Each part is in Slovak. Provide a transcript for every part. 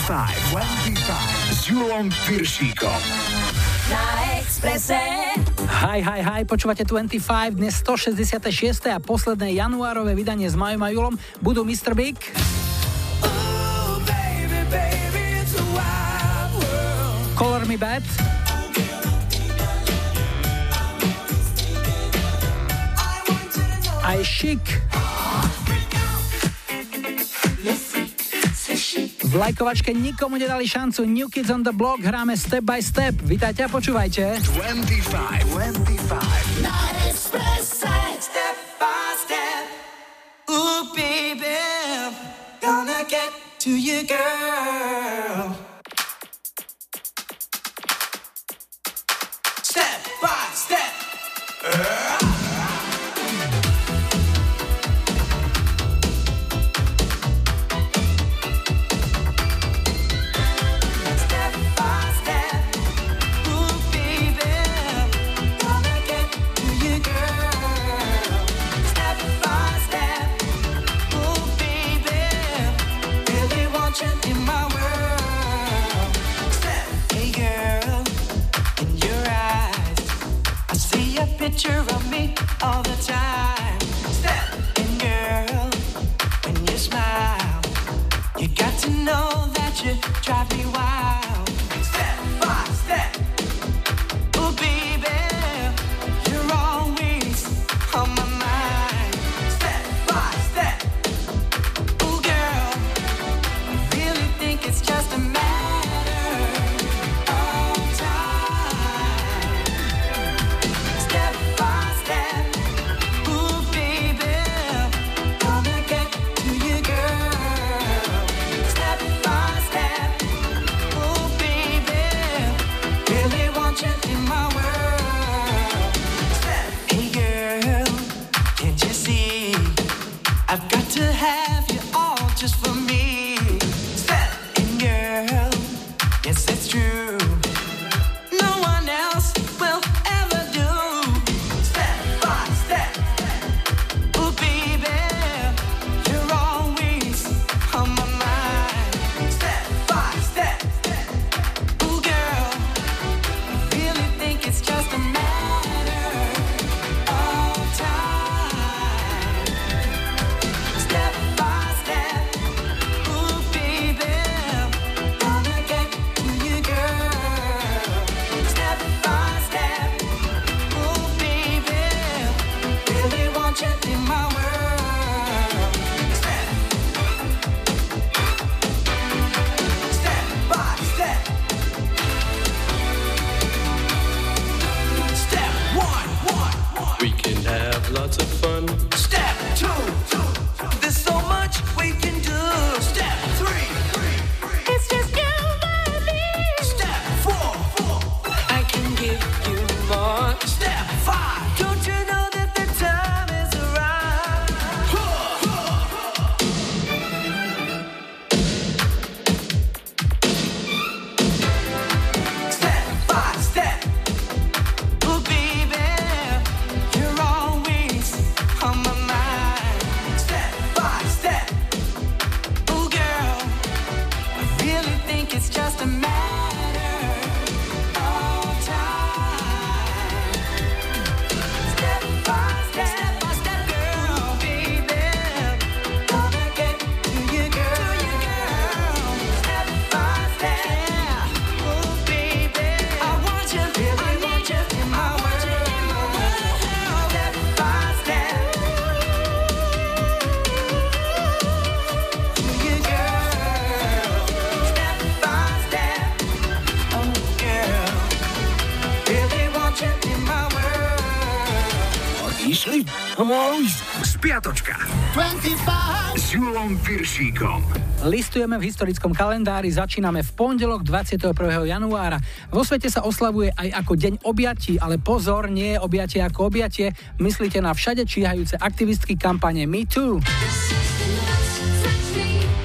25. S Julom Piršíkom. Na Expresse. Hi, hi, hi, počúvate 25, dnes 166. a posledné januárové vydanie s Majom a Julom budú Mr. Big. Ooh, baby, baby, Color Me Bad. Aj Chic. V lajkovačke nikomu nedali šancu. New Kids on the Block hráme step by step. Vítajte a počúvajte. 25, 25. Step by step. Ooh, baby, gonna get to you, girl. Step by step. Uh. drive me Milanom Viršíkom. Listujeme v historickom kalendári, začíname v pondelok 21. januára. Vo svete sa oslavuje aj ako deň objatí, ale pozor, nie je objatie ako objatie. Myslíte na všade číhajúce aktivistky kampane Me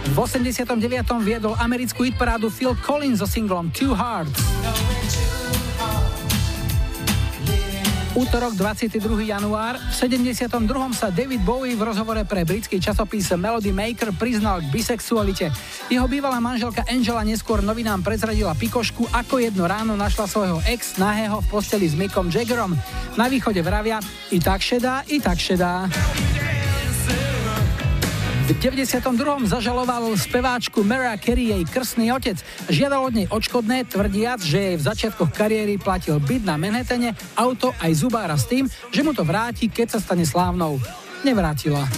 V 89. viedol americkú hitparádu Phil Collins so singlom Two Hearts. Útorok 22. január. V 72. sa David Bowie v rozhovore pre britský časopis Melody Maker priznal k bisexualite. Jeho bývalá manželka Angela neskôr novinám prezradila pikošku, ako jedno ráno našla svojho ex nahého v posteli s Mickom Jaggerom. Na východe vravia, i tak šedá, i tak šedá. V 92. zažaloval speváčku Mara Carey jej krstný otec. Žiadal od nej odškodné, tvrdiac, že jej v začiatkoch kariéry platil byt na Manhattane, auto aj zubára s tým, že mu to vráti, keď sa stane slávnou. Nevrátila.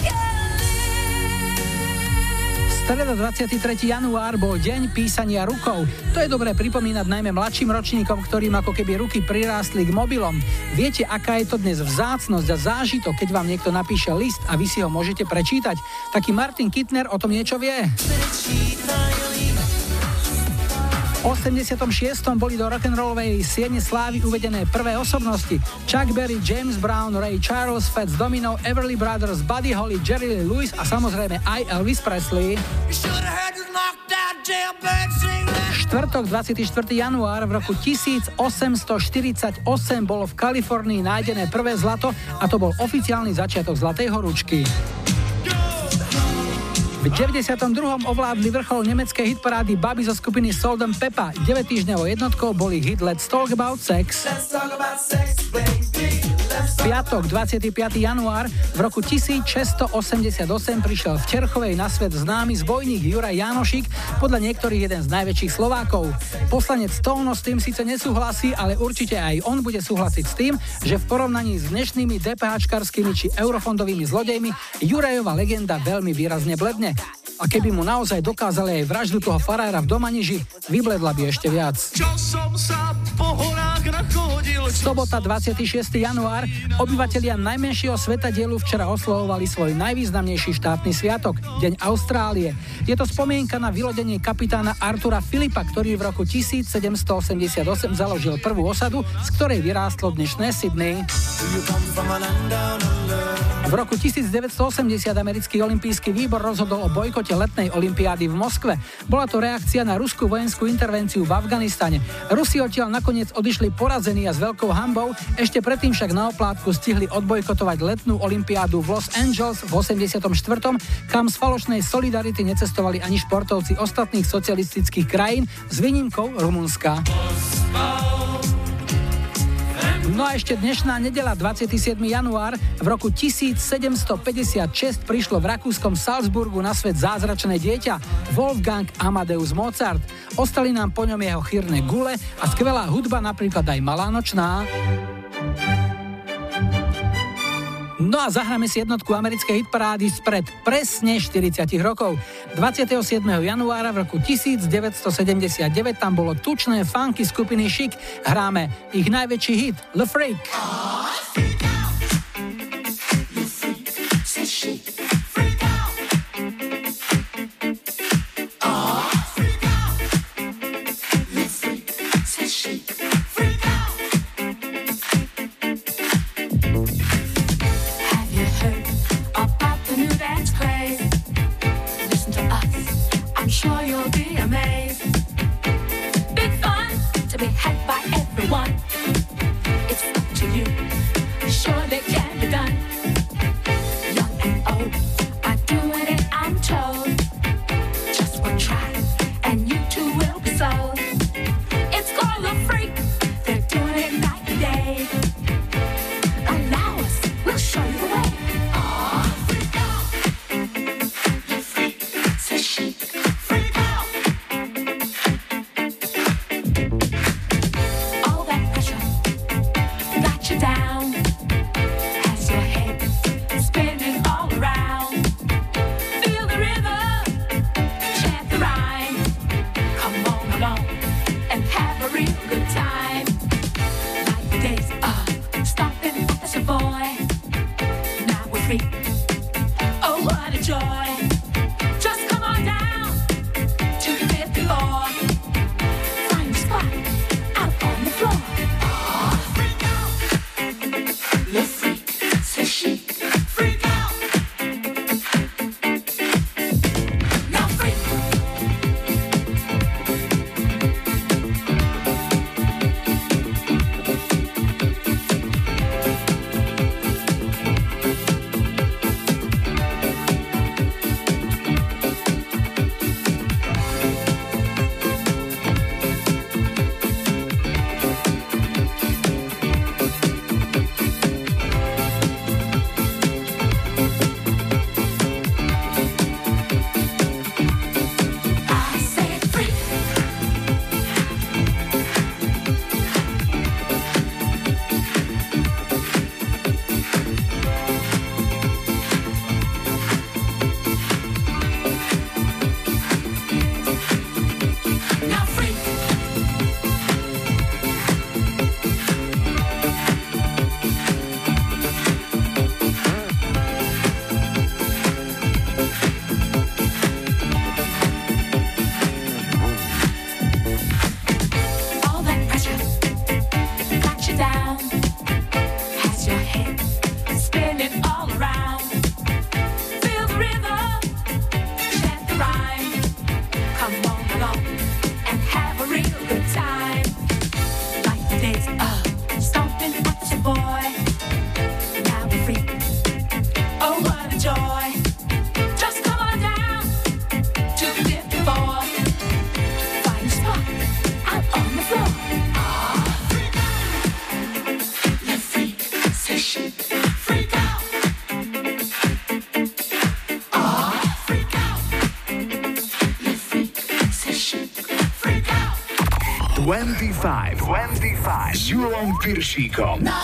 Streda 23. január bol deň písania rukou. To je dobré pripomínať najmä mladším ročníkom, ktorým ako keby ruky prirástli k mobilom. Viete, aká je to dnes vzácnosť a zážitok, keď vám niekto napíše list a vy si ho môžete prečítať. Taký Martin Kittner o tom niečo vie. 86. boli do rock'n'rollovej siene slávy uvedené prvé osobnosti. Chuck Berry, James Brown, Ray Charles, Fats Domino, Everly Brothers, Buddy Holly, Jerry Lee Lewis a samozrejme aj Elvis Presley. Štvrtok 24. január v roku 1848 bolo v Kalifornii nájdené prvé zlato a to bol oficiálny začiatok Zlatej horúčky. V 92. ovládli vrchol nemeckej hitparády Baby zo skupiny Salt and Peppa. 9 týždňovou jednotkou boli hit Let's Talk About Sex. Piatok, 25. január, v roku 1688 prišiel v Terchovej na svet známy zbojník Juraj Janošik, podľa niektorých jeden z najväčších Slovákov. Poslanec Tóno s tým síce nesúhlasí, ale určite aj on bude súhlasiť s tým, že v porovnaní s dnešnými DPH-čkarskými či eurofondovými zlodejmi Jurajová legenda veľmi výrazne bledne. A keby mu naozaj dokázali aj vraždu toho farára v Domaniži, vybledla by ešte viac. Sobota 26. január obyvatelia najmenšieho sveta dielu včera oslovovali svoj najvýznamnejší štátny sviatok, Deň Austrálie. Je to spomienka na vylodenie kapitána Artura Filipa, ktorý v roku 1788 založil prvú osadu, z ktorej vyrástlo dnešné Sydney. V roku 1980 americký olimpijský výbor rozhodol o bojkote letnej olympiády v Moskve. Bola to reakcia na ruskú vojenskú intervenciu v Afganistane. Rusi odtiaľ nakoniec odišli porazení a s veľkou hambou, ešte predtým však na oplátku stihli odbojkotovať letnú olympiádu v Los Angeles v 84., kam z falošnej solidarity necestovali ani športovci ostatných socialistických krajín s výnimkou Rumunska. No a ešte dnešná nedela, 27. január, v roku 1756 prišlo v rakúskom Salzburgu na svet zázračné dieťa Wolfgang Amadeus Mozart. Ostali nám po ňom jeho chýrne gule a skvelá hudba, napríklad aj Malá nočná. No a zahráme si jednotku americkej hitparády spred presne 40 rokov. 27. januára v roku 1979 tam bolo tučné funky skupiny Chic. Hráme ich najväčší hit Le Freak. Oh, 25. 25. S Julom Piršíkom. Na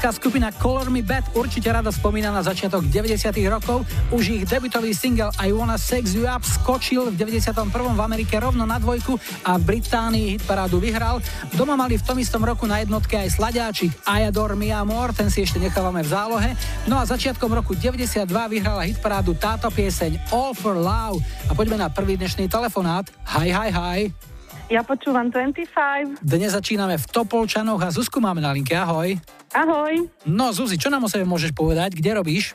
Americká skupina Color Me Bad určite rada spomína na začiatok 90 rokov. Už ich debutový single I Wanna Sex You Up skočil v 91. v Amerike rovno na dvojku a v Británii hitparádu vyhral. Doma mali v tom istom roku na jednotke aj sladáčik I Adore Me Amor, ten si ešte nechávame v zálohe. No a začiatkom roku 92 vyhrala hitparádu táto pieseň All for Love. A poďme na prvý dnešný telefonát. Hi, hi, hi. Ja počúvam 25. Dnes začíname v Topolčanoch a Zuzku máme na linke. Ahoj. Ahoj. No Zuzi, čo nám o sebe môžeš povedať? Kde robíš?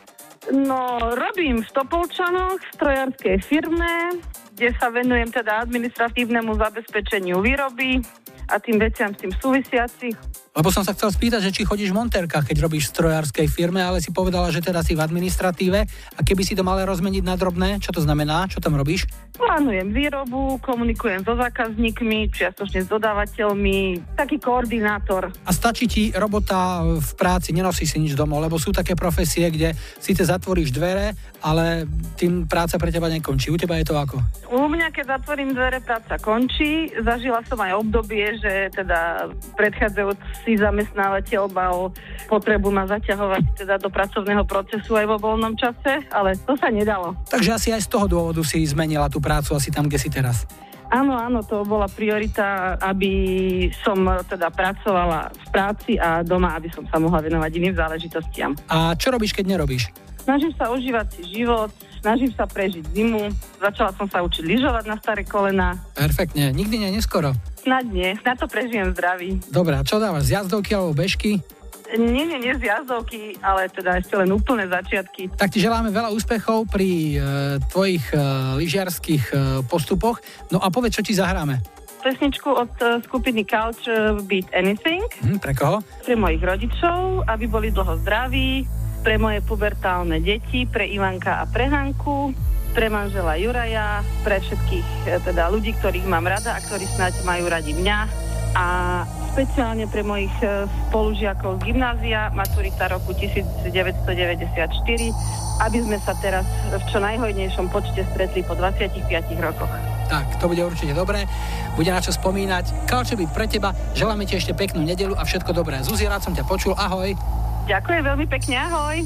No, robím v Topolčanoch, v strojárskej firme, kde sa venujem teda administratívnemu zabezpečeniu výroby a tým veciam s tým súvisiacich. Lebo som sa chcel spýtať, že či chodíš v montérkach, keď robíš v strojárskej firme, ale si povedala, že teda si v administratíve a keby si to mala rozmeniť na drobné, čo to znamená? Čo tam robíš? Plánujem výrobu, komunikujem so zákazníkmi, čiastočne s dodávateľmi, taký koordinátor. A stačí ti robota v práci, nenosíš si nič domov, lebo sú také profesie, kde síce zatvoríš dvere, ale tým práca pre teba nekončí. U teba je to ako? U mňa, keď zatvorím dvere, práca končí. Zažila som aj obdobie, že teda predchádzajúci zamestnávateľ mal potrebu ma zaťahovať teda do pracovného procesu aj vo voľnom čase, ale to sa nedalo. Takže asi aj z toho dôvodu si zmenila tú prácu asi tam, kde si teraz. Áno, áno, to bola priorita, aby som teda pracovala v práci a doma, aby som sa mohla venovať iným záležitostiam. A čo robíš, keď nerobíš? Snažím sa užívať si život, snažím sa prežiť zimu, začala som sa učiť lyžovať na staré kolena. Perfektne, nikdy nie neskoro. Snad nie, snad to prežijem zdraví. Dobre, a čo dávaš, z jazdovky alebo bežky? Nie, nie, nie z jazdovky, ale teda ešte len úplné začiatky. Tak ti želáme veľa úspechov pri e, tvojich e, lyžiarských e, postupoch. No a povedz, čo ti zahráme pesničku od e, skupiny Couch e, Beat Anything. Hm, pre koho? Pre mojich rodičov, aby boli dlho zdraví, pre moje pubertálne deti, pre Ivanka a pre Hanku, pre manžela Juraja, pre všetkých e, teda ľudí, ktorých mám rada a ktorí snáď majú radi mňa a špeciálne pre mojich e, spolužiakov z gymnázia, maturita roku 1994, aby sme sa teraz v čo najhojnejšom počte stretli po 25 rokoch. Tak, to bude určite dobré, bude na čo spomínať. Kalčebík pre teba, želáme ti ešte peknú nedelu a všetko dobré. Zuzi, rád som ťa počul, ahoj. Ďakujem veľmi pekne, ahoj.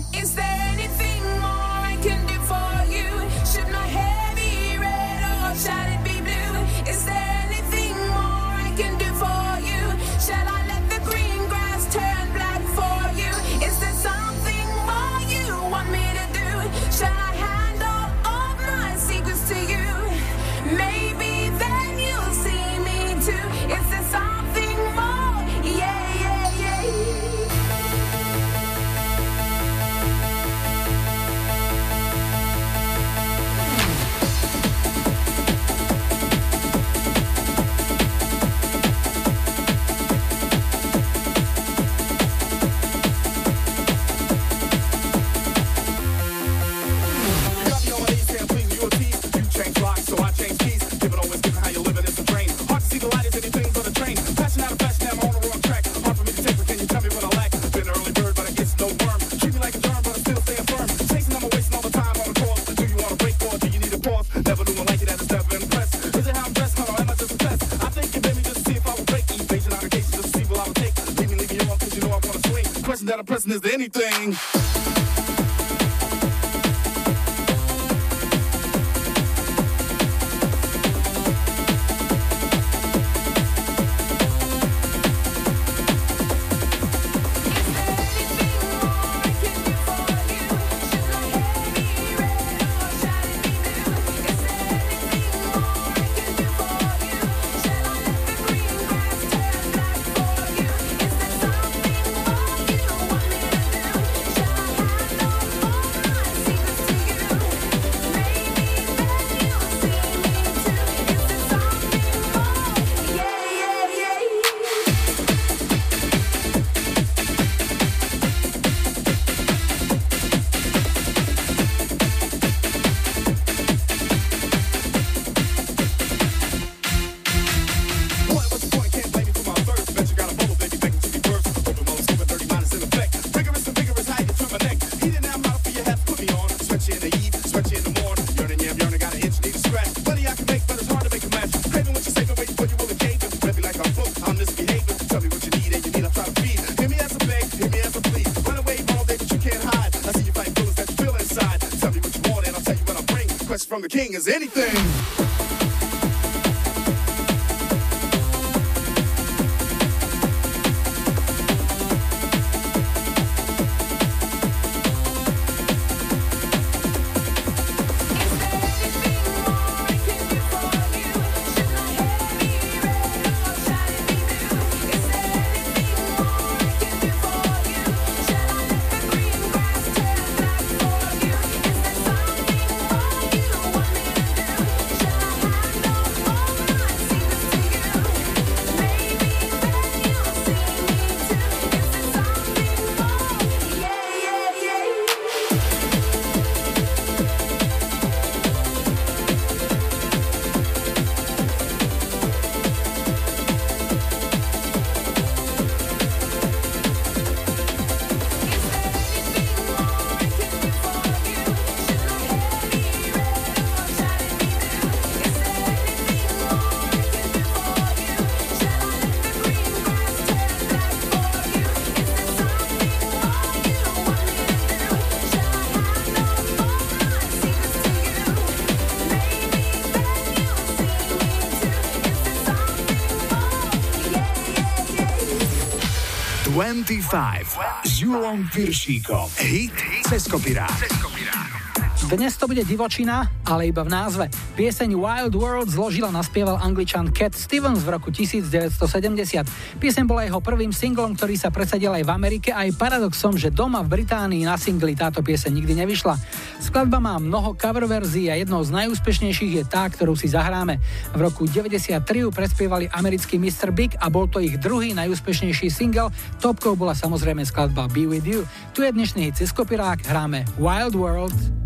anything is anything. 25 s Julom Piršíkom. Hit cez kopirát. Dnes to bude divočina, ale iba v názve. Pieseň Wild World zložila a naspieval angličan Cat Stevens v roku 1970. Pieseň bola jeho prvým singlom, ktorý sa presadil aj v Amerike a aj paradoxom, že doma v Británii na singli táto pieseň nikdy nevyšla. Skladba má mnoho cover verzií a jednou z najúspešnejších je tá, ktorú si zahráme. V roku 93 ju prespievali americký Mr. Big a bol to ich druhý najúspešnejší single. Topkou bola samozrejme skladba Be With You. Tu je dnešný hit Ciskopirák, hráme Wild World.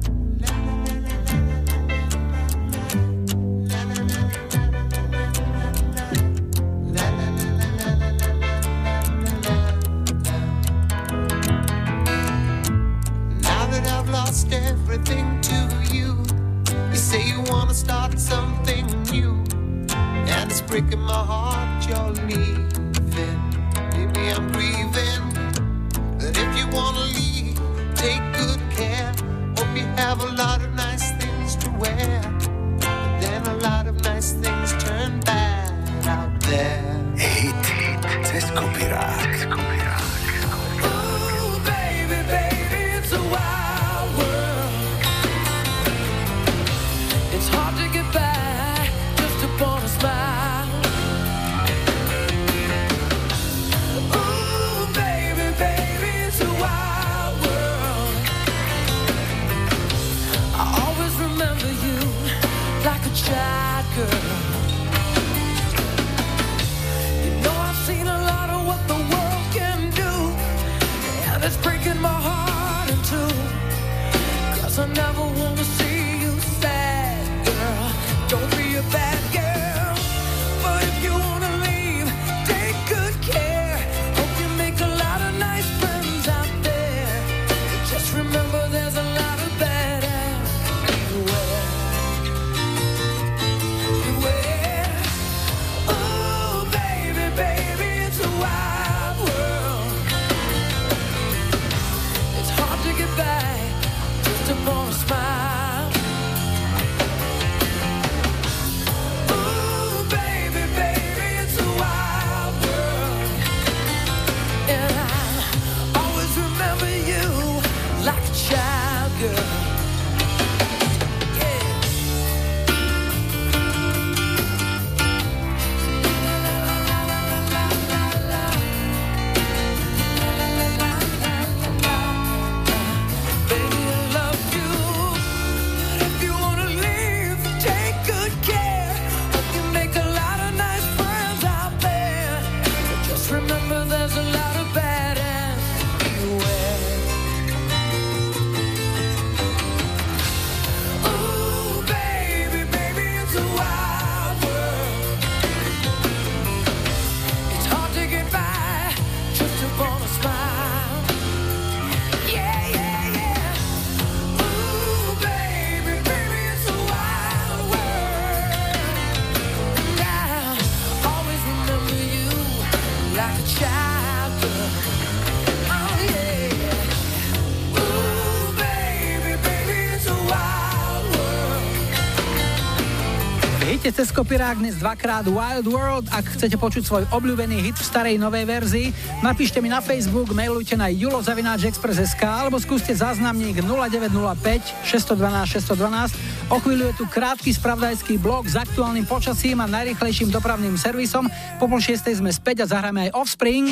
Cez kopirák dnes dvakrát Wild World. Ak chcete počuť svoj obľúbený hit v starej novej verzii, napíšte mi na Facebook, mailujte na julozavináčexpress.sk alebo skúste záznamník 0905 612 612. O chvíľu je tu krátky spravodajský blok s aktuálnym počasím a najrychlejším dopravným servisom. Po pol šiestej sme späť a zahráme aj Offspring.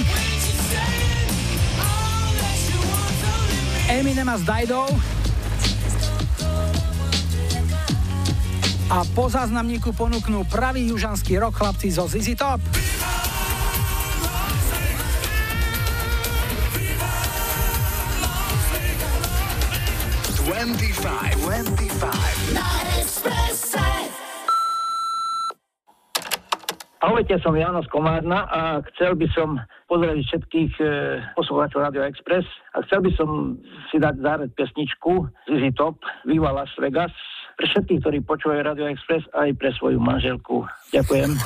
Eminem a s Didou. A po záznamníku ponúknú pravý južanský rok chlapci zo ZZ Top. 25, 25. Ahojte, som Jano Komárna a chcel by som pozdraviť všetkých e, poslucháčov Radio Express a chcel by som si dať zahrať pesničku Zizi Top, Viva Las Vegas, pre všetkých, ktorí počúvajú Radio Express aj pre svoju manželku. Ďakujem.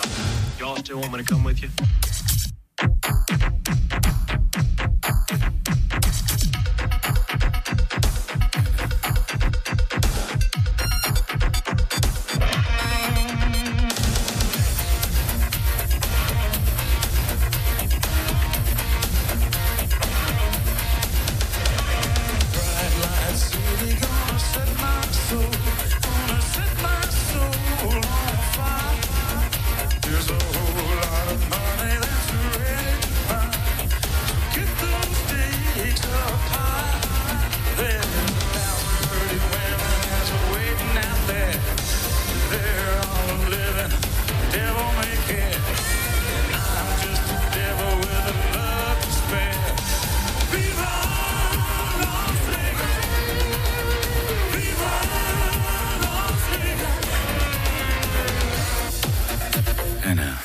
inne.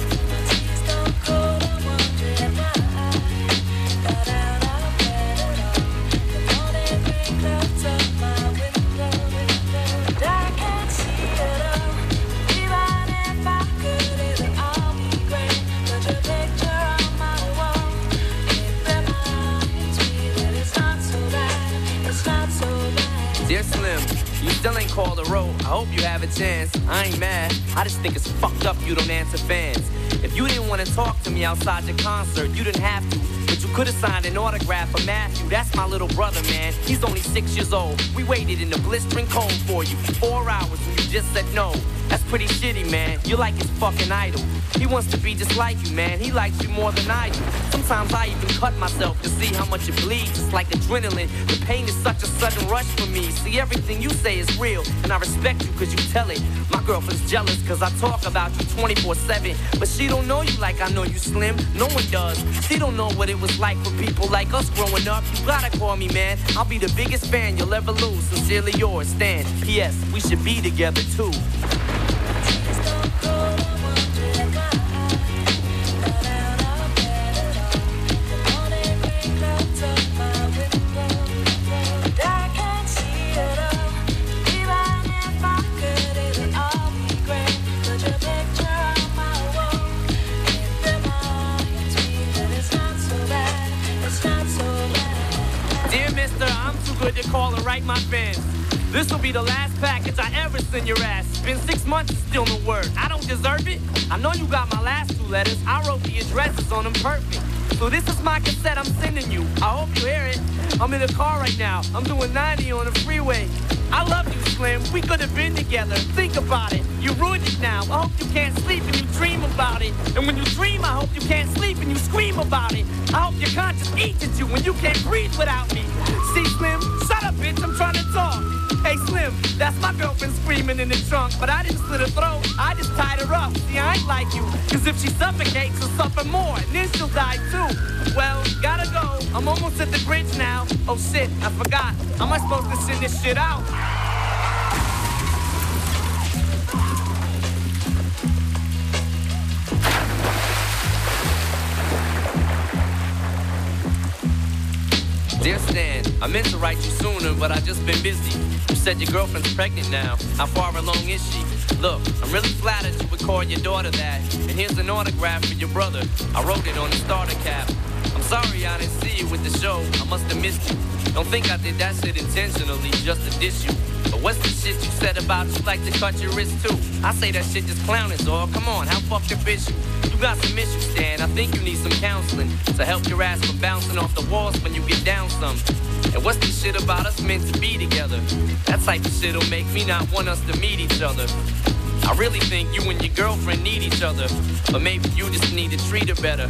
Outside your concert, you didn't have to. But you could have signed an autograph for Matthew. That's my little brother, man. He's only six years old. We waited in the blistering cold for you. Four hours when you just said no. That's pretty shitty, man. You're like his fucking idol. He wants to be just like you, man. He likes you more than I do. Sometimes I even cut myself to see how much it bleeds. It's like adrenaline. The pain is such a sudden rush for me. See, everything you say is real, and I respect you because you tell it. My girlfriend's jealous because I talk about you 24-7. But she don't know you like I know you, Slim. No one does. She don't know what it was like for people like us growing up. You gotta call me, man. I'll be the biggest fan you'll ever lose. Sincerely yours, Stan. P.S. We should be together, too. This will be the last package I ever send your ass. Been six months still no word. I don't deserve it. I know you got my last two letters. I wrote the addresses on them perfect. So this is my cassette I'm sending you. I hope you hear it. I'm in the car right now. I'm doing 90 on the freeway. I love you, Slim. We could have been together. Think about it. You ruined it now. I hope you can't sleep and you dream about it. And when you dream, I hope you can't sleep and you scream about it. I hope your conscience eats at you when you can't breathe without me. See, Slim, shut up, bitch. I'm trying to talk. Hey, Slim, that's my girlfriend screaming in the trunk. But I didn't slit her throat. I just tied her up. See, I ain't like you. Cause if she suffocates, she'll suffer more. And then she'll die too. Well, gotta go. I'm almost at the bridge now. Oh shit, I forgot. How am I supposed to send this shit out? Dear Stan, I meant to write you sooner, but I just been busy. Said your girlfriend's pregnant now. How far along is she? Look, I'm really flattered you would call your daughter that. And here's an autograph for your brother. I wrote it on the starter cap. I'm sorry I didn't see you with the show. I must have missed you. Don't think I did that shit intentionally just to diss you. But what's the shit you said about you like to cut your wrist too? I say that shit just clowning, dog. Come on, how fucked up is you? You got some issues, Stan. I think you need some counseling to help your ass from bouncing off the walls when you get down some. And what's this shit about us meant to be together? That type of shit'll make me not want us to meet each other. I really think you and your girlfriend need each other, but maybe you just need to treat her better.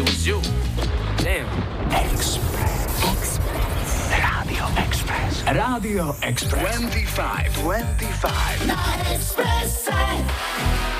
it was you. Damn. Express. Radio Express. Radio Express. 25. 25. Na Expresse.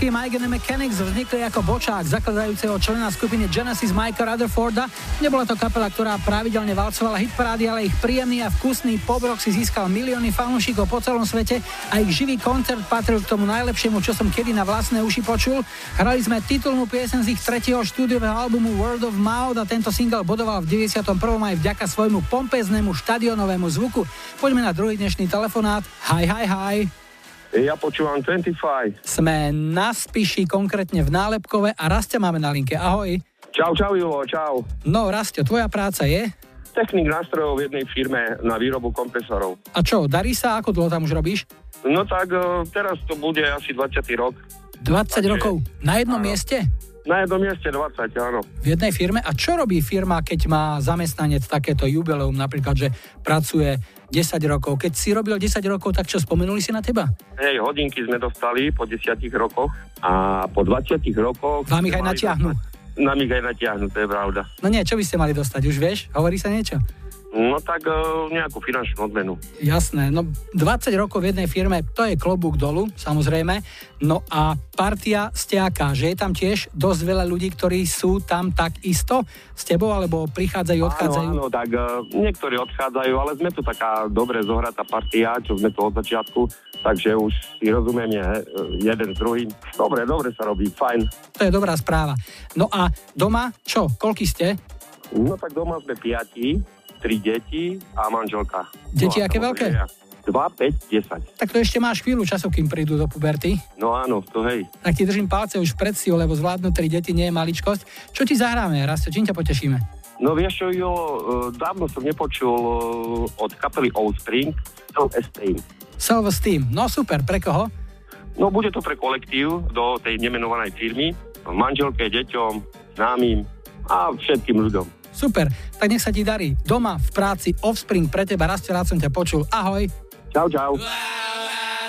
Britský Mike Mechanics vznikli ako bočák zakladajúceho člena skupiny Genesis Mikea Rutherforda. Nebola to kapela, ktorá pravidelne valcovala hitparády, ale ich príjemný a vkusný pop rock si získal milióny fanúšikov po celom svete a ich živý koncert patril k tomu najlepšiemu, čo som kedy na vlastné uši počul. Hrali sme titulnú piesen z ich tretieho štúdiového albumu World of Mouth a tento single bodoval v 91. aj vďaka svojmu pompeznému štadionovému zvuku. Poďme na druhý dnešný telefonát. Hi, hi, hi. Ja počúvam 25. Sme na Spiši, konkrétne v Nálepkove a Rastia máme na linke. Ahoj. Čau, čau Julo, čau. No, Rastio, tvoja práca je? Technik nástrojov v jednej firme na výrobu kompresorov. A čo, darí sa? Ako dlho tam už robíš? No tak e, teraz to bude asi 20. rok. 20 rokov. Na jednom mieste? Na jednom mieste 20, áno. V jednej firme? A čo robí firma, keď má zamestnanec takéto jubileum, napríklad, že pracuje 10 rokov? Keď si robil 10 rokov, tak čo, spomenuli si na teba? Hej, hodinky sme dostali po 10 rokoch a po 20 rokoch... Vám ich aj natiahnu. dostať- Nám ich aj natiahnu, to je pravda. No nie, čo by ste mali dostať, už vieš? Hovorí sa niečo? No tak e, nejakú finančnú odmenu. Jasné, no 20 rokov v jednej firme, to je klobúk dolu, samozrejme. No a partia ste aká, že je tam tiež dosť veľa ľudí, ktorí sú tam tak isto s tebou, alebo prichádzajú, odchádzajú? Áno, áno, tak e, niektorí odchádzajú, ale sme tu taká dobre zohratá partia, čo sme tu od začiatku, takže už si rozumieme e, jeden s druhým. Dobre, dobre sa robí, fajn. To je dobrá správa. No a doma, čo, koľky ste? No tak doma sme piati, tri deti a manželka. Deti no, aké veľké? ja. Dva, 5, 10. Tak to ešte máš chvíľu času, kým prídu do puberty. No áno, to hej. Tak ti držím palce už pred si, lebo zvládnuť tri deti nie je maličkosť. Čo ti zahráme, Rasto, čím ťa potešíme? No vieš čo, jo, e, dávno som nepočul e, od kapely Offspring Self-Esteem. Self-esteem, no super, pre koho? No bude to pre kolektív do tej nemenovanej firmy, manželke, deťom, známym a všetkým ľuďom. Super, tak nech sa ti darí. Doma, v práci, Offspring pre teba, Rasto, rád som ťa počul. Ahoj. Čau, čau. I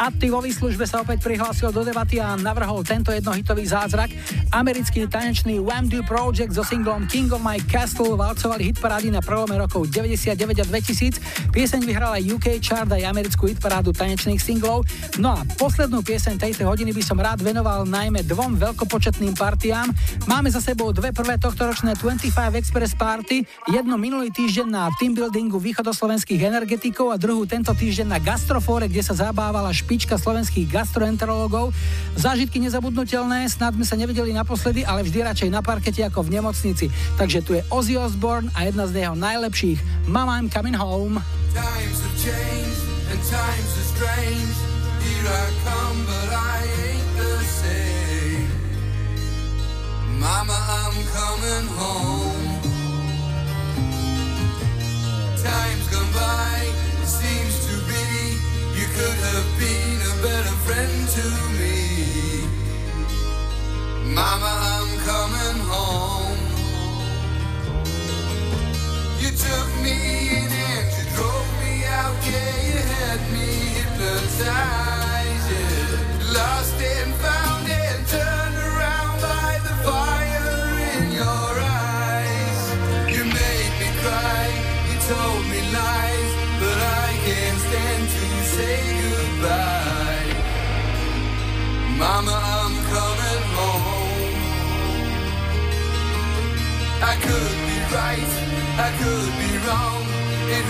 Aptivový službe sa opäť prihlásil do debaty a navrhol tento jednohitový zázrak. Americký tanečný Wham-Do Project so singlom King of My Castle valcovali hit parády na prelome rokov 99 a 2000 Pieseň vyhrala aj UK chart aj americkú hitparádu tanečných singlov. No a poslednú pieseň tejto hodiny by som rád venoval najmä dvom veľkopočetným partiám. Máme za sebou dve prvé tohtoročné 25 Express Party, jedno minulý týždeň na team buildingu východoslovenských energetikov a druhú tento týždeň na Gastrofore, kde sa zabávala špička slovenských gastroenterológov. Zážitky nezabudnutelné, snad sme sa nevedeli naposledy, ale vždy radšej na parkete ako v nemocnici. Takže tu je Ozzy Osbourne a jedna z jeho najlepších Mama I'm Coming Home.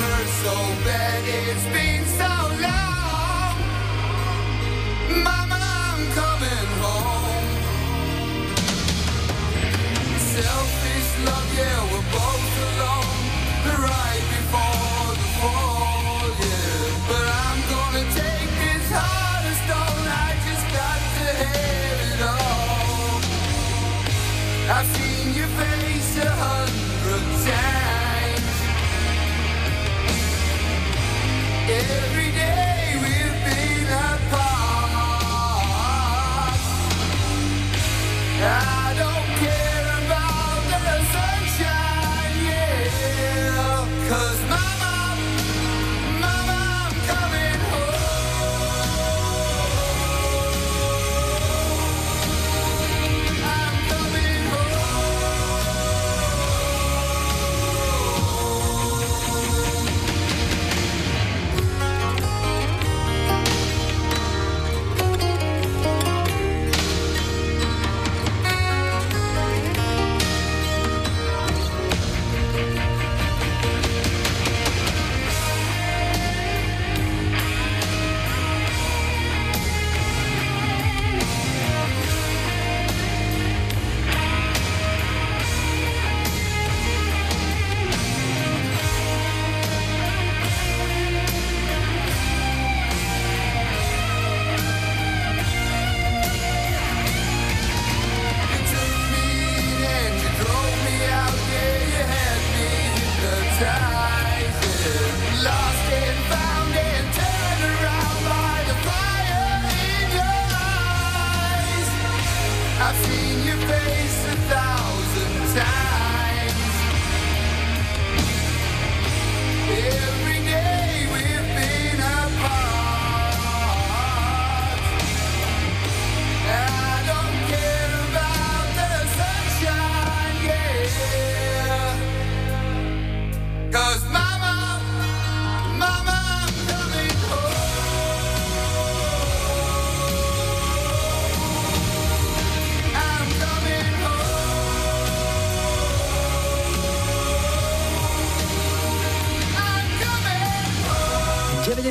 hurt so bad. It's been so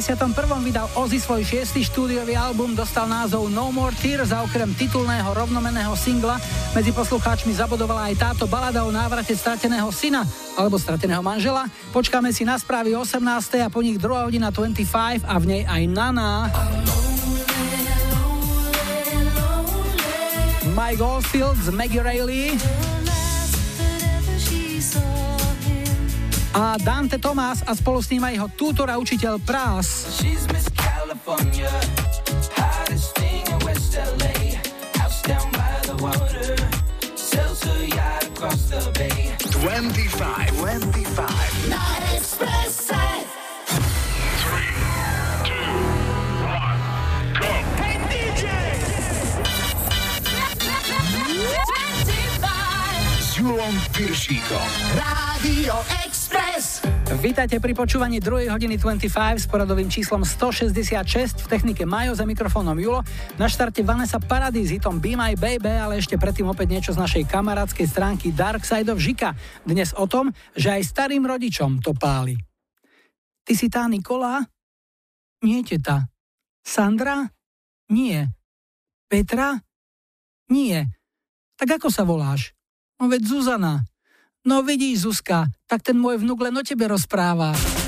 91. vydal Ozzy svoj šiestý štúdiový album, dostal názov No More Tears a okrem titulného rovnomenného singla medzi poslucháčmi zabodovala aj táto balada o návrate strateného syna alebo strateného manžela. Počkáme si na správy 18. a po nich 2 hodina 25 a v nej aj Nana. Mike Oldfield z Maggie Rayleigh a Dante Tomás a spolu s ním aj jeho tútor a učiteľ Prás. She's Miss California, hottest thing in West LA. House down by the water, sells her yacht across the bay. 25, 25. Night Express. Julom Piršíkom. Radio Express. Vítajte pri počúvaní 2. hodiny 25 s poradovým číslom 166 v technike Majo za mikrofónom Julo. Na štarte Vanessa Paradis hitom Be My Baby, ale ešte predtým opäť niečo z našej kamarádskej stránky Dark Side of Žika. Dnes o tom, že aj starým rodičom to páli. Ty si tá Nikola? Nie, teta. Sandra? Nie. Petra? Nie. Tak ako sa voláš? No veď Zuzana. No vidíš, Zuzka, tak ten môj vnuk len o tebe rozpráva.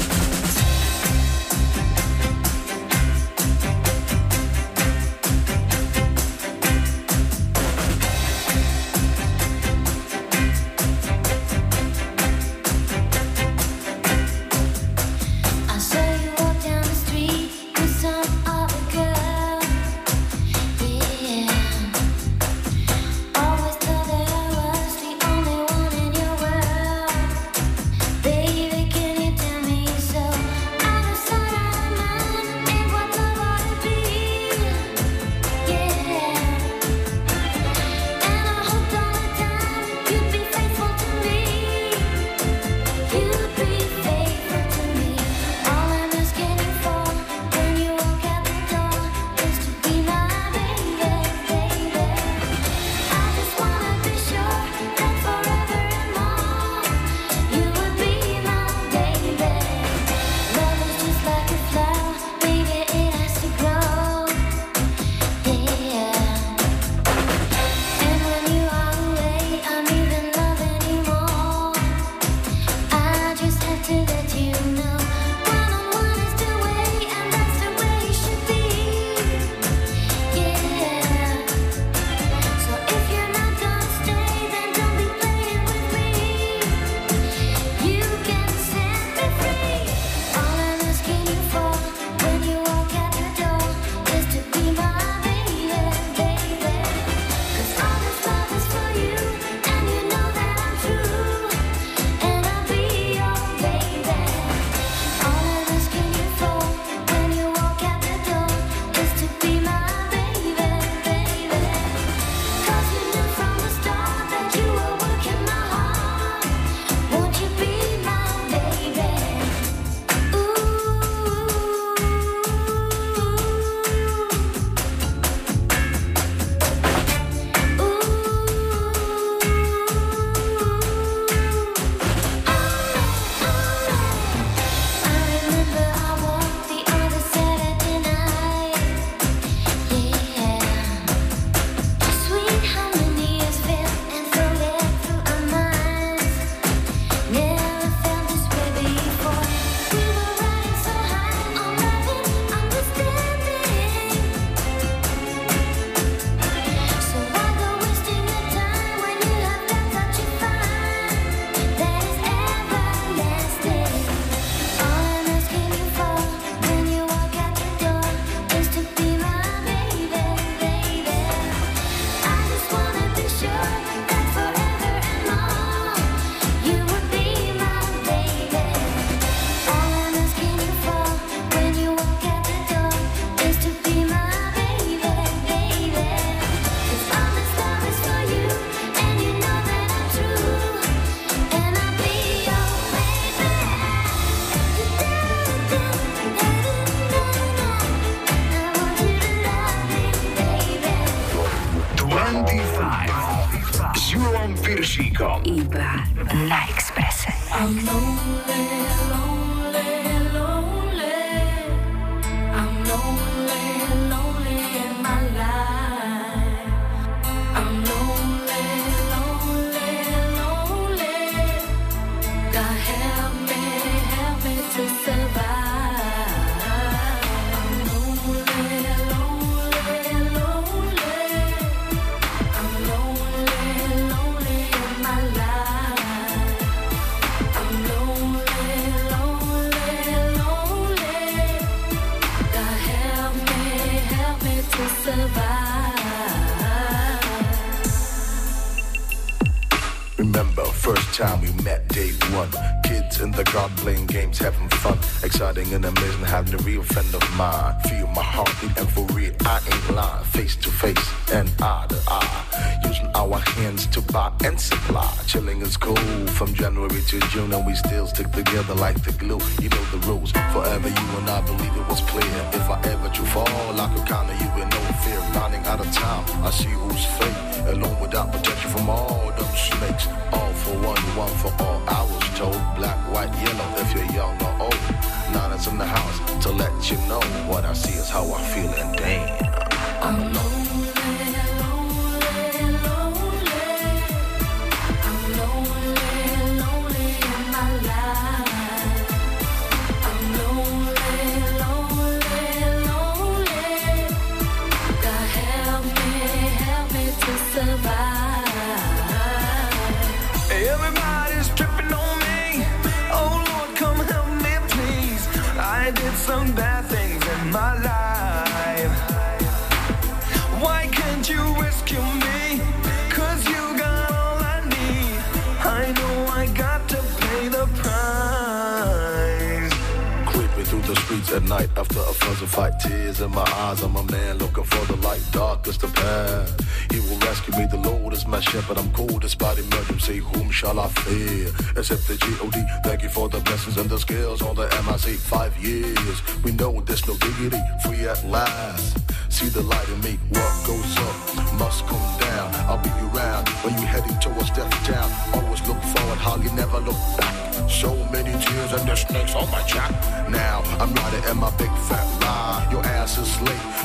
Like the glue.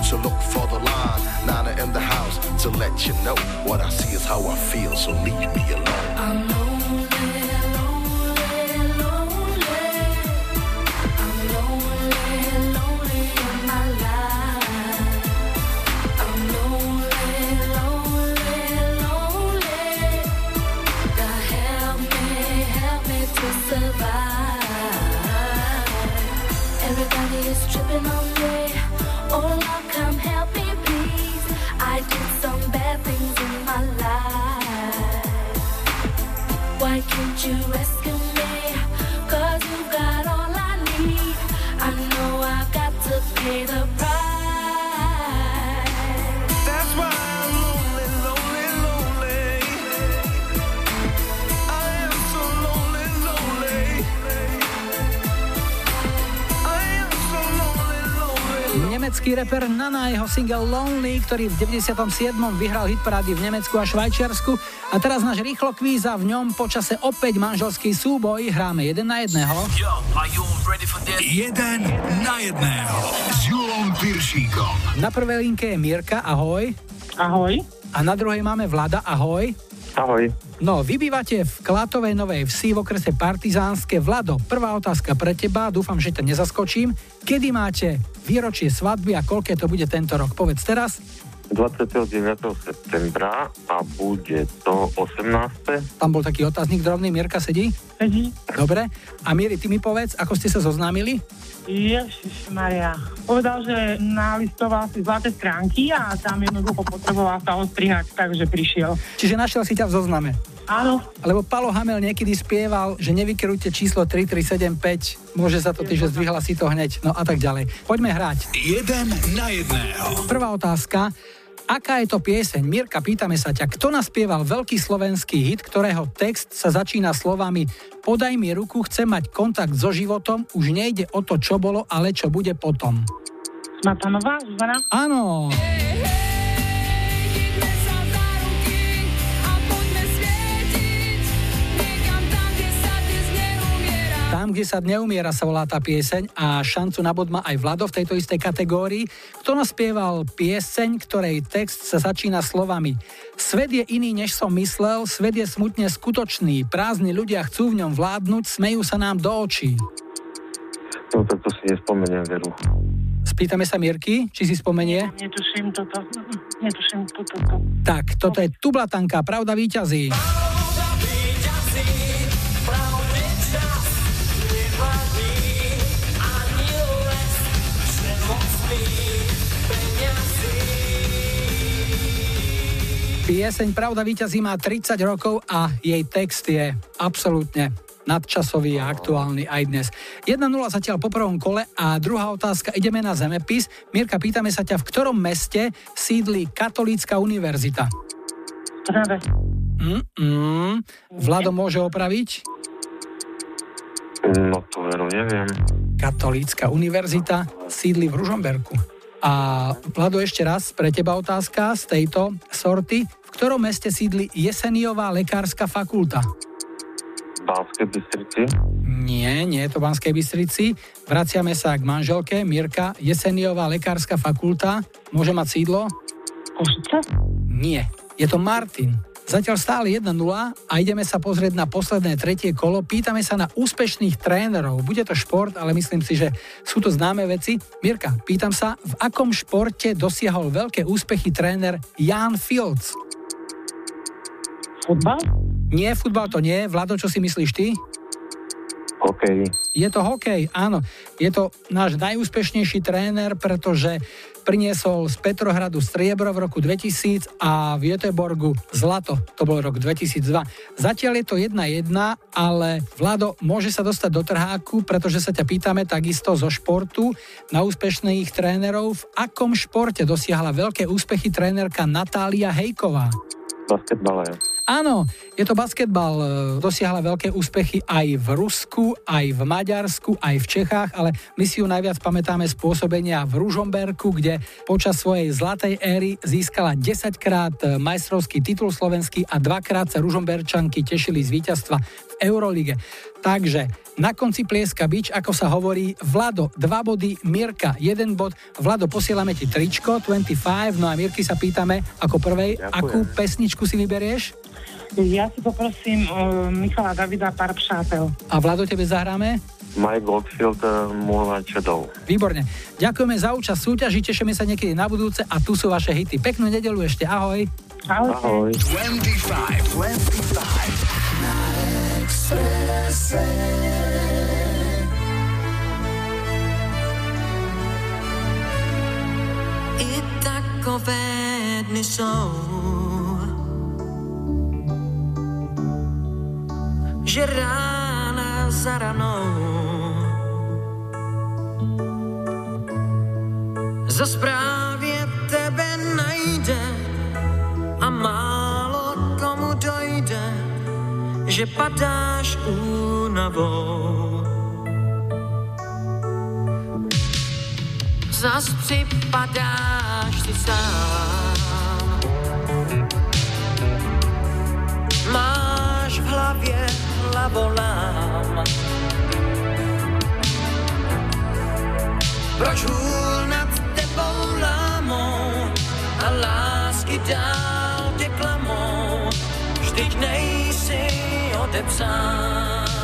So look for the line. Nana in the house to let you know what I see is how I feel. So leave me alone. Nemecký reper Nana, jeho single Lonely, ktorý v 97. vyhral hitparády v Nemecku a Švajčiarsku. A teraz náš rýchlo kvíz a v ňom počase opäť manželský súboj hráme jeden na jedného. Jeden na jedného s Julom Piršíkom. Na prvej linke je Mirka, ahoj. Ahoj. A na druhej máme Vlada, ahoj. Ahoj. No, vy bývate v Klatovej Novej Vsi v okrese Partizánske. Vlado, prvá otázka pre teba, dúfam, že ťa nezaskočím. Kedy máte výročie svadby a koľké to bude tento rok? Povedz teraz. 29. septembra a bude to 18. Tam bol taký otáznik drobný, Mirka sedí? Sedí. Dobre. A Miri, ty mi povedz, ako ste sa zoznámili? Ježiš Maria. Povedal, že nalistoval si zlaté stránky a tam jednoducho potreboval sa ostrihať, takže prišiel. Čiže našiel si ťa v zozname. Áno. Lebo Palo Hamel niekedy spieval, že nevykerujte číslo 3375, môže za to ty, že zdvihla si to hneď, no a tak ďalej. Poďme hrať. Jeden na jedného. Prvá otázka. Aká je to pieseň? Mirka, pýtame sa ťa, kto naspieval veľký slovenský hit, ktorého text sa začína slovami Podaj mi ruku, chcem mať kontakt so životom, už nejde o to, čo bolo, ale čo bude potom. Smatanová, Zuzana? Áno. Tam, kde sa neumiera sa volá tá pieseň a šancu na bod má aj Vlado v tejto istej kategórii. Kto naspieval pieseň, ktorej text sa začína slovami Svet je iný, než som myslel, svet je smutne skutočný, prázdni ľudia chcú v ňom vládnuť, smejú sa nám do očí. No to, to si nespomeniem, veru. Spýtame sa Mirky, či si spomenie. Netuším toto. Netuším toto. To. Tak, toto je Tublatanka, pravda víťazí. Pieseň Pravda víťazí má 30 rokov a jej text je absolútne nadčasový a aktuálny aj dnes. 1-0 zatiaľ po prvom kole a druhá otázka, ideme na zemepis. Mirka, pýtame sa ťa, v ktorom meste sídli Katolícka univerzita? Práve. Mm-mm. Vlado môže opraviť? No to veru neviem. Katolícka univerzita sídli v Ružomberku. A Vlado, ešte raz pre teba otázka z tejto sorty. V ktorom meste sídli Jeseniová lekárska fakulta? Banskej Bystrici. Nie, nie je to v Banskej Bystrici. Vraciame sa k manželke Mirka. Jeseniová lekárska fakulta. Môže mať sídlo? Košice? Nie. Je to Martin. Zatiaľ stále 1-0 a ideme sa pozrieť na posledné tretie kolo. Pýtame sa na úspešných trénerov. Bude to šport, ale myslím si, že sú to známe veci. Mirka, pýtam sa, v akom športe dosiahol veľké úspechy tréner Jan Fields? Futbal? Nie, futbal to nie. Vlado, čo si myslíš ty? Hokej. Je to hokej, áno. Je to náš najúspešnejší tréner, pretože priniesol z Petrohradu striebro v roku 2000 a v Göteborgu zlato. To bol rok 2002. Zatiaľ je to 1-1, ale Vlado môže sa dostať do trháku, pretože sa ťa pýtame takisto zo športu na úspešných trénerov. V akom športe dosiahla veľké úspechy trénerka Natália Hejková? Basketbale. Áno, je to basketbal. e, Dosiahla veľké úspechy aj v Rusku, aj v Maďarsku, aj v Čechách, ale my si ju najviac pamätáme z pôsobenia v Ružomberku, kde počas svojej zlatej éry získala 10 krát e, majstrovský titul slovenský a dvakrát sa Ružomberčanky tešili z víťazstva v Eurolige. Takže na konci plieska bič, ako sa hovorí, Vlado 2 body, Mirka 1 bod. Vlado, posielame ti tričko 25, no a Mirky sa pýtame ako prvej, Ďakujem. akú pesničku si vyberieš? Ja si poprosím uh, Michala Davida pár přátel. A Vlado, tebe zahráme? Mike Goldfield, uh, Moonlight Shadow. Výborne. Ďakujeme za účasť súťaži, tešíme sa niekedy na budúce a tu sú vaše hity. Peknú nedelu ešte, ahoj. Ahoj. 25, 25. Rána za správě tebe najde a dojde, že padáš únavou. Zas připadáš si sám. Máš v hlavě hlavolám. Proč hůl nad tebou lámou a lásky dál tě klamou? Vždyť nejsi odepsán.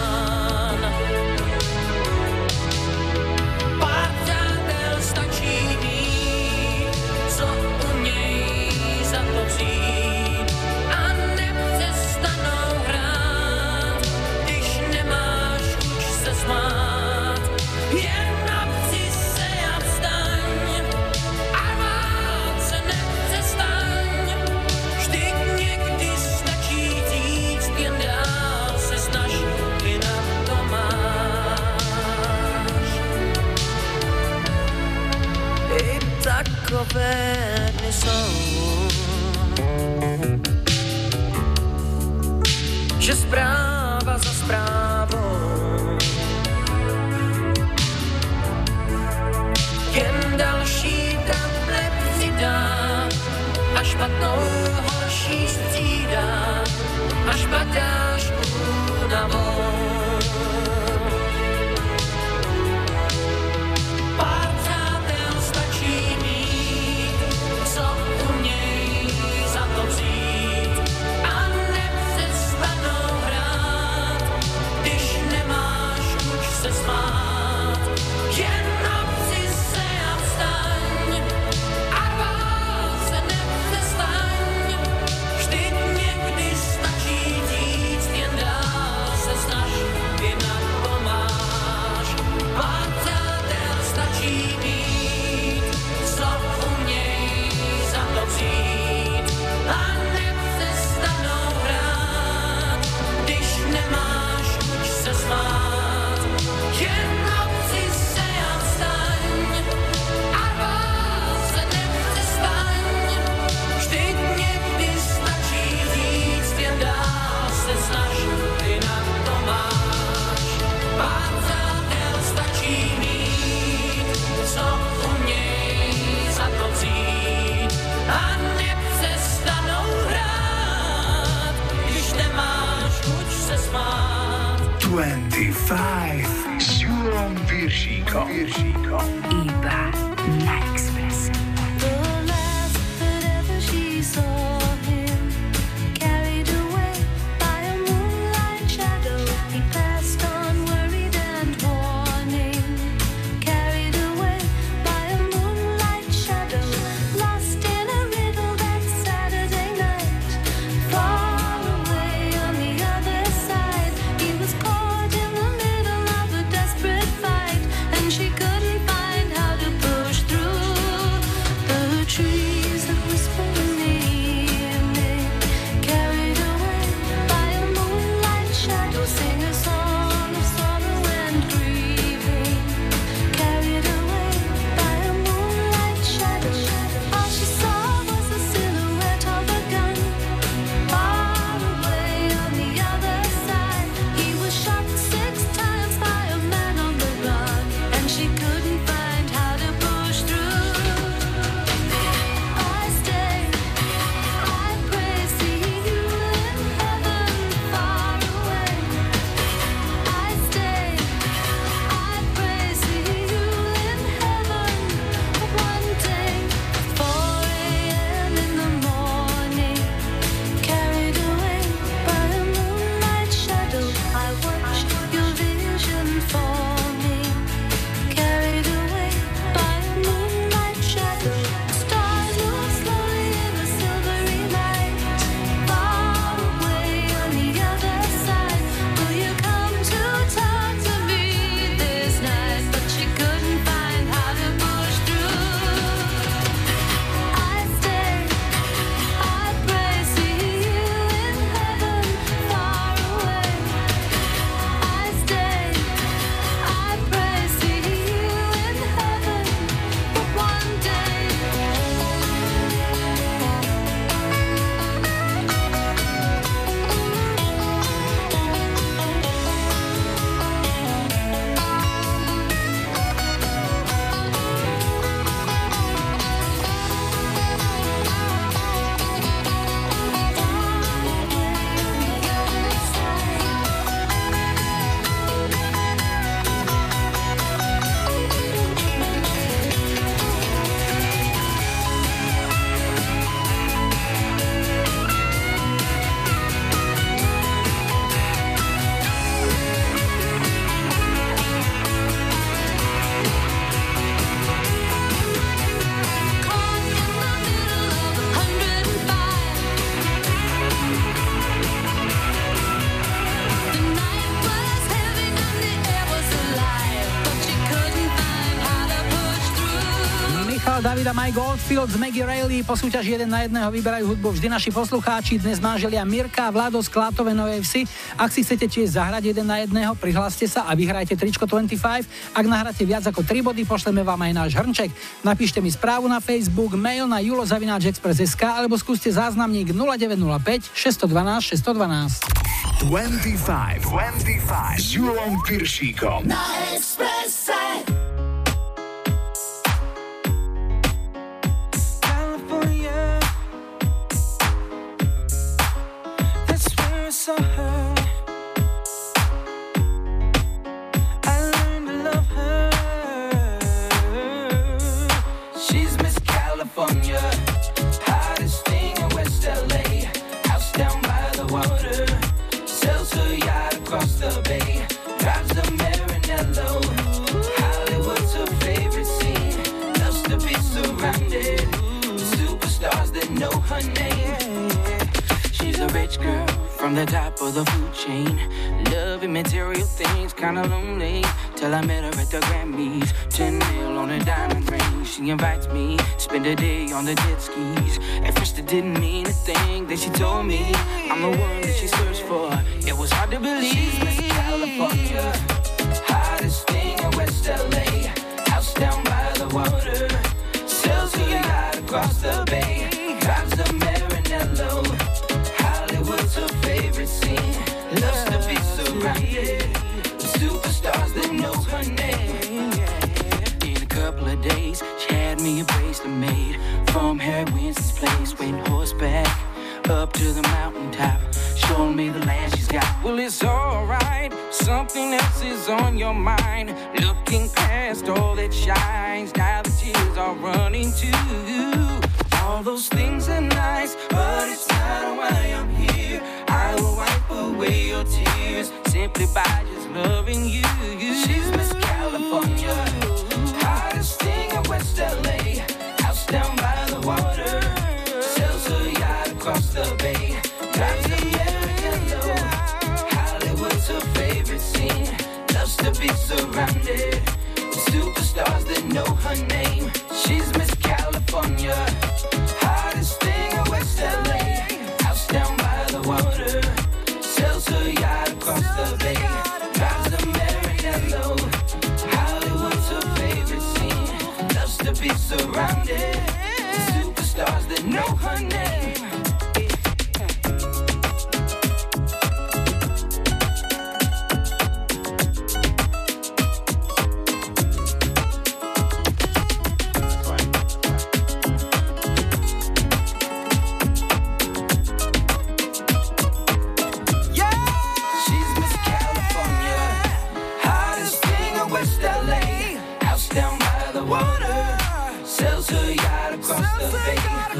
Davida Mike Goldfield z Maggie Rayleigh. Po súťaži jeden na jedného vyberajú hudbu vždy naši poslucháči. Dnes manželia Mirka a Vlado z Klátove Novej Vsi. Ak si chcete tiež zahrať jeden na jedného, prihláste sa a vyhrajte tričko 25. Ak nahráte viac ako 3 body, pošleme vám aj náš hrnček. Napíšte mi správu na Facebook, mail na julozavináčexpress.sk alebo skúste záznamník 0905 612 612. 25, 25 s Julom Piršíkom. Na Went horseback up to the mountaintop, showing me the land she's got. Well, it's alright. Something else is on your mind. Looking past all that shines, now the tears are running too. All those things are nice, but it's not why I'm here. I will wipe away your tears simply by just loving you. She's Miss California, hottest thing in West LA. Drives Maranello. Hollywood's her favorite scene. Loves to be surrounded superstars that know her name. She's Miss California, hottest thing in West LA. House down by the water, sells her yacht across the bay. Drives Maranello. Hollywood's her favorite scene. Loves to be surrounded superstars that know her name.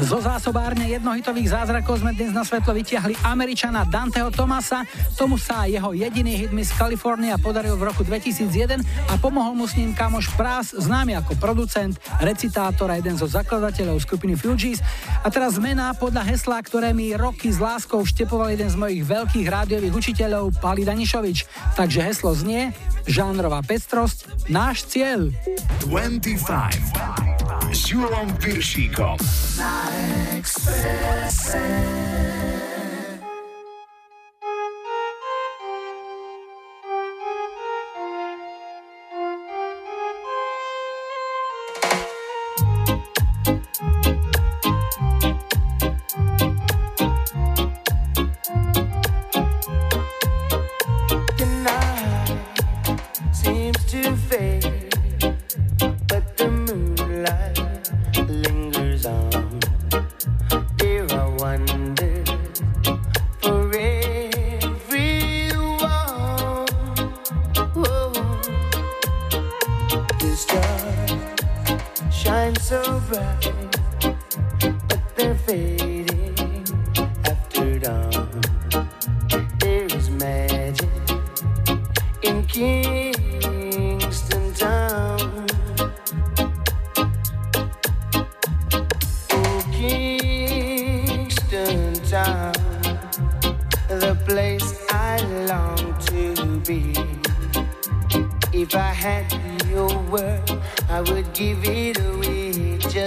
Zo zásobárne jednohitových zázrakov sme dnes na svetlo vytiahli Američana Danteho Tomasa. Tomu sa jeho jediný hit Miss California podaril v roku 2001 a pomohol mu s ním kamoš Prás, známy ako producent, recitátor a jeden zo zakladateľov skupiny Fugees. A teraz zmena podľa hesla, ktoré mi roky s láskou vštepoval jeden z mojich veľkých rádiových učiteľov, Pali Danišovič. Takže heslo znie žánrová pestrosť, náš cieľ. 25 s Julom Piršíkom. Na Expresse.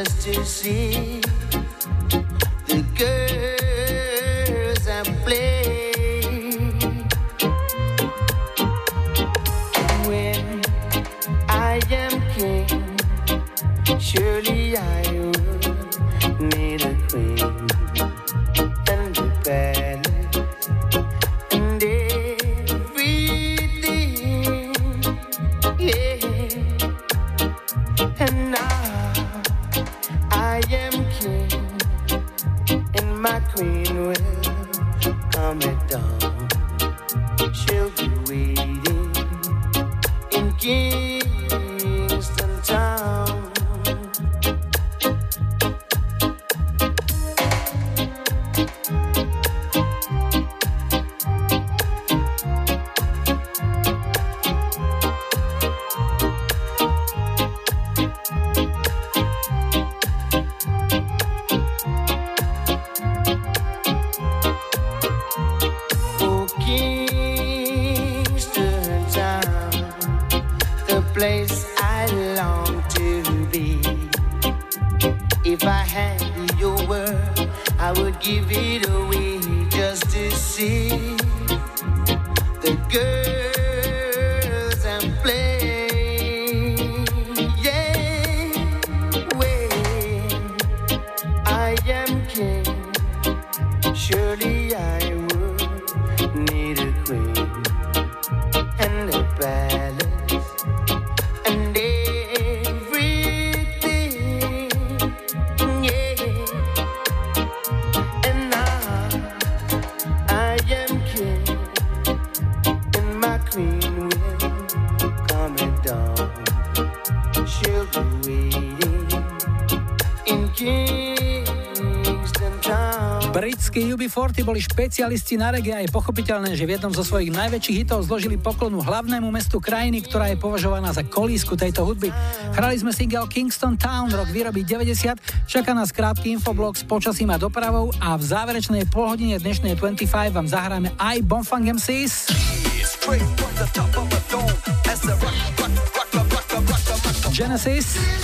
Just to see UB40 boli špecialisti na reggae a je pochopiteľné, že v jednom zo svojich najväčších hitov zložili poklonu hlavnému mestu krajiny, ktorá je považovaná za kolísku tejto hudby. Hrali sme single Kingston Town, rok výroby 90, čaká nás krátky infoblog s počasím a dopravou a v záverečnej polhodine dnešnej 25 vám zahráme aj Bonfang MCs. Genesis.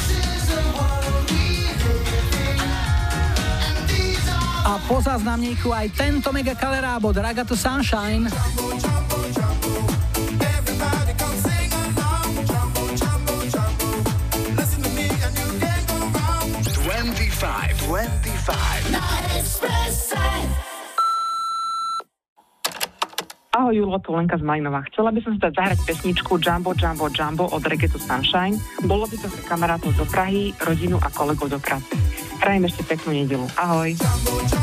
Po záznamníku aj tento mega kalerábo Draga to Sunshine. 25, 25. Ahoj Julo, tu Lenka z Malinova. Chcela by som dať zahrať pesničku Jumbo Jumbo Jumbo od Reggae to Sunshine. Bolo by to pre kamarátov do Prahy, rodinu a kolegov do práce. Prajem ešte peknú nedelu. Ahoj. I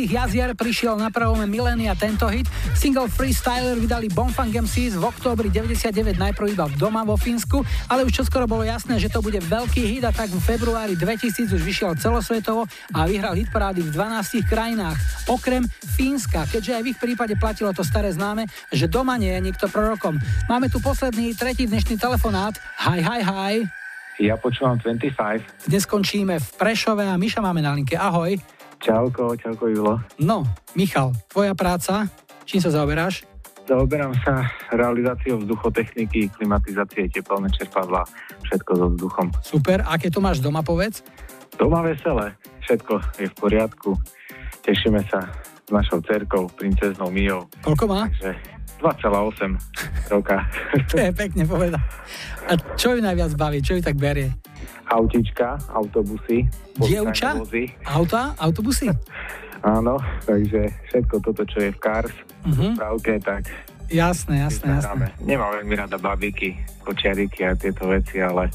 tisícich jazier prišiel na pravome milénia tento hit. Single Freestyler vydali Bonfunk MCs v októbri 99 najprv iba doma vo Fínsku, ale už čoskoro bolo jasné, že to bude veľký hit a tak v februári 2000 už vyšiel celosvetovo a vyhral hitparády v 12 krajinách, okrem Fínska, keďže aj v ich prípade platilo to staré známe, že doma nie je nikto prorokom. Máme tu posledný, tretí dnešný telefonát. Hi, hi, hi. Ja počúvam 25. Dnes končíme v Prešove a Miša máme na linke. Ahoj. Čauko, čauko Julo. No, Michal, tvoja práca, čím sa zaoberáš? Zaoberám sa realizáciou vzduchotechniky, klimatizácie, teplné čerpadla, všetko so vzduchom. Super, aké to máš doma, povedz? Doma veselé, všetko je v poriadku. Tešíme sa s našou cerkou, princeznou Mijou. Koľko má? Takže 2,8 roka. To je pekne povedal. A čo ju najviac baví, čo ju tak berie? Autička, autobusy. Dievča? vozy. Auta? Autobusy? Áno, takže všetko toto, čo je v Cars, Mhm. v pravke, tak Jasné, jasné, jasné. Nemám veľmi rada babiky, kočiariky a tieto veci, ale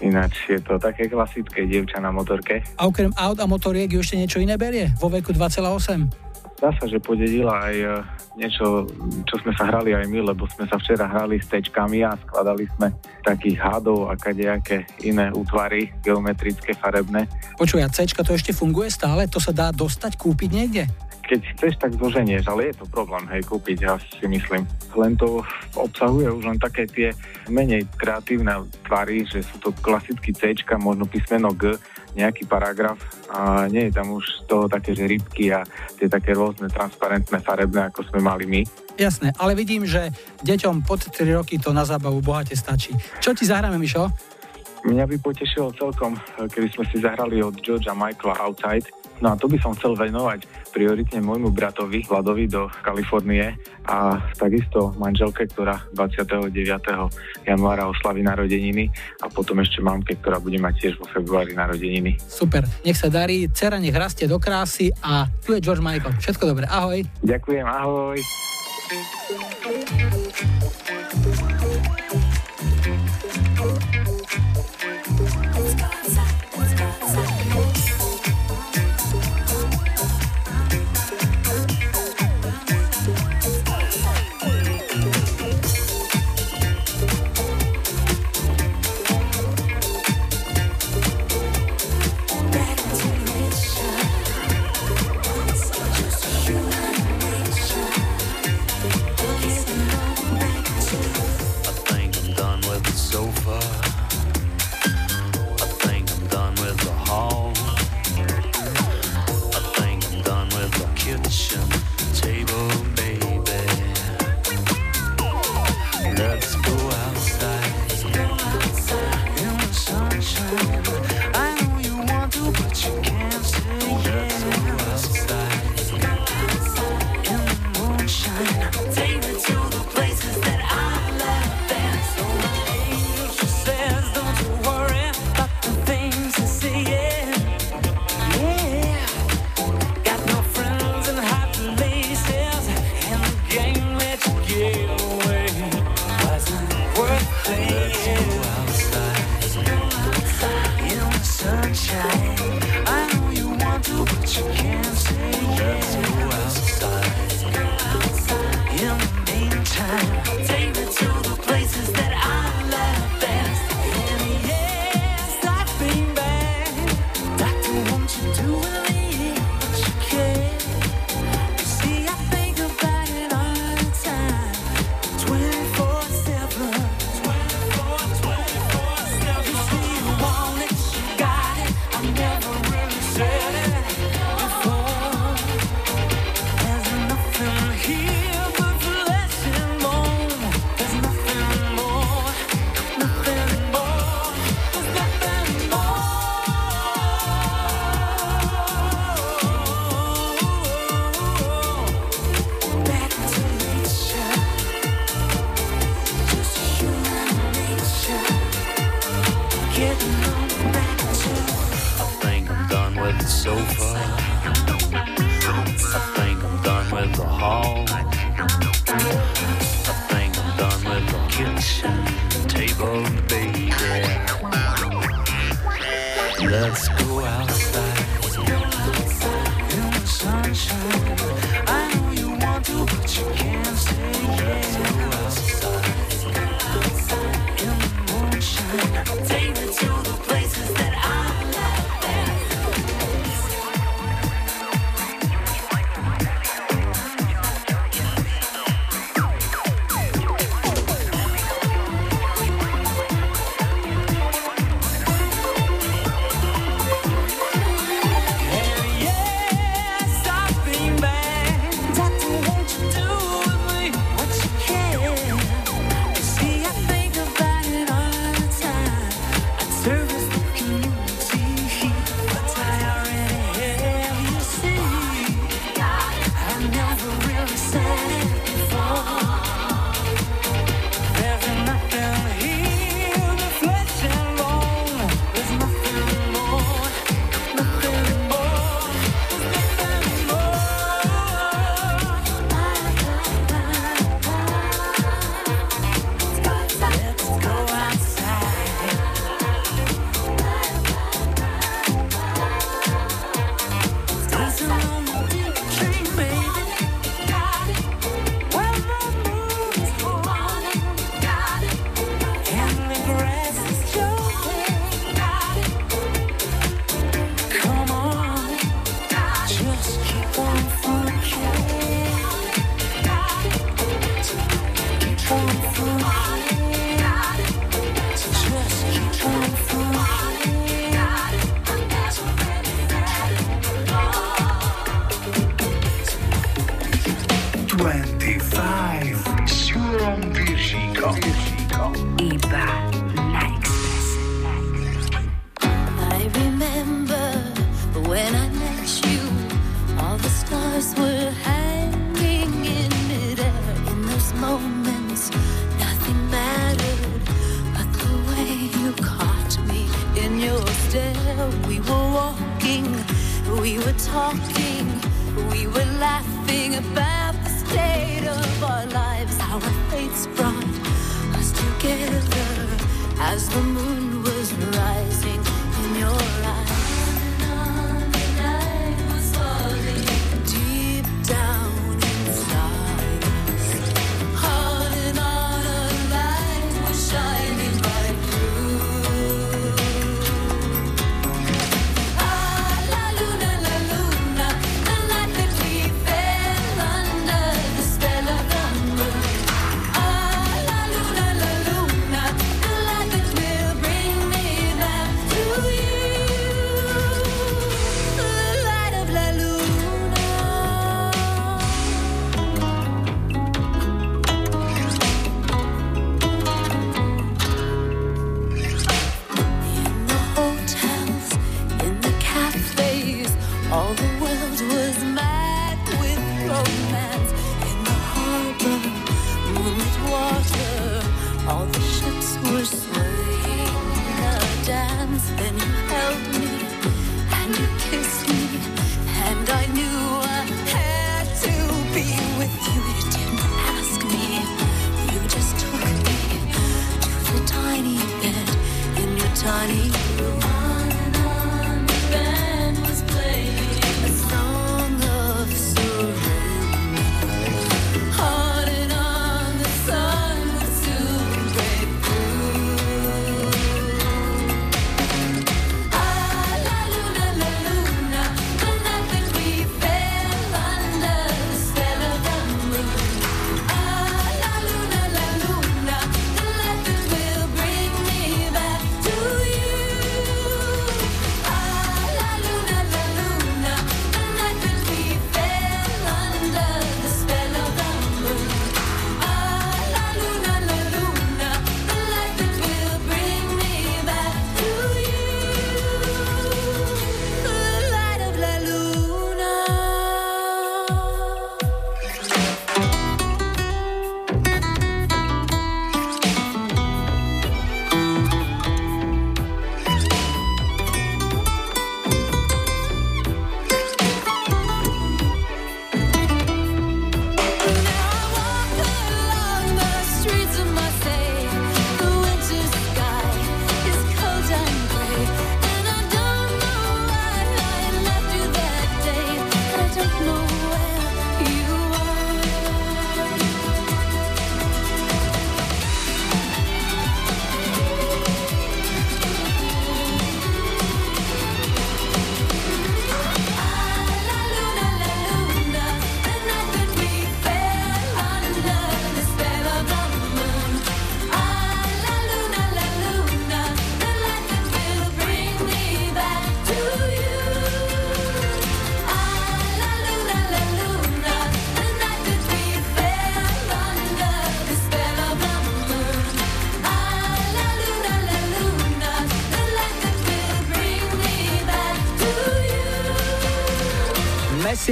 ináč je to také klasické dievča na motorke. A okrem aut a motoriek ešte niečo iné berie? Vo veku 2,8? Dá sa, že podedila aj e, niečo, čo sme sa hrali aj my, lebo sme sa včera hrali s tečkami a skladali sme takých hadov, a kadejaké iné útvary geometrické, farebné. Počuj, a C to ešte funguje stále? To sa dá dostať, kúpiť niekde? keď chceš, tak zoženieš, ale je to problém, hej, kúpiť, ja si myslím. Len to obsahuje už len také tie menej kreatívne tvary, že sú to klasicky C, možno písmeno G, nejaký paragraf a nie je tam už z toho také, že rybky a tie také rôzne transparentné farebné, ako sme mali my. Jasné, ale vidím, že deťom pod 3 roky to na zábavu bohate stačí. Čo ti zahráme, Mišo? Mňa by potešilo celkom, keby sme si zahrali od Georgia Michaela Outside, No a to by som chcel venovať prioritne môjmu bratovi Vladovi do Kalifornie a takisto manželke, ktorá 29. januára oslaví narodeniny a potom ešte mamke, ktorá bude mať tiež vo februári narodeniny. Super, nech sa darí, dcera nech rastie do krásy a tu je George Michael. Všetko dobre, ahoj. Ďakujem, ahoj.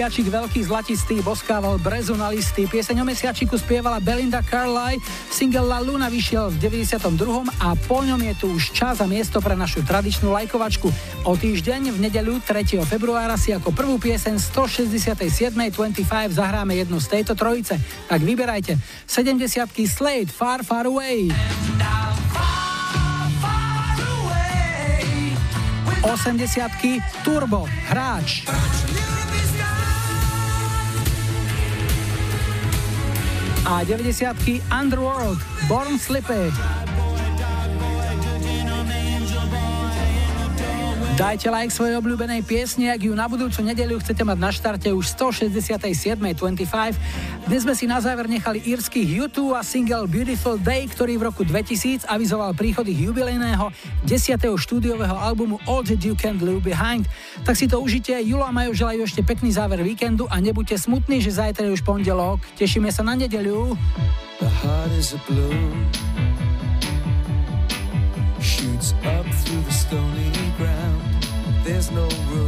mesiačik veľký zlatistý boskával brezu na listy. Pieseň o mesiačiku spievala Belinda Carlyle, single La Luna vyšiel v 92. a po ňom je tu už čas a miesto pre našu tradičnú lajkovačku. O týždeň v nedeľu 3. februára si ako prvú pieseň 167.25 zahráme jednu z tejto trojice. Tak vyberajte 70. Slade Far Far Away. 80. Turbo Hráč. a 90 Underworld Born Slippy. Dajte like svojej obľúbenej piesni, ak ju na budúcu nedeliu chcete mať na štarte už 167.25 dnes sme si na záver nechali írskych U2 a single Beautiful Day, ktorý v roku 2000 avizoval príchod ich jubilejného 10. štúdiového albumu All That You Can Leave Behind. Tak si to užite, Julo a Majo želajú ešte pekný záver víkendu a nebuďte smutní, že zajtra je už pondelok. Tešíme sa na nedeľu. The heart is a bloom, shoots up through the stony ground. There's no room,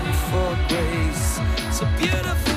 for grace. A beautiful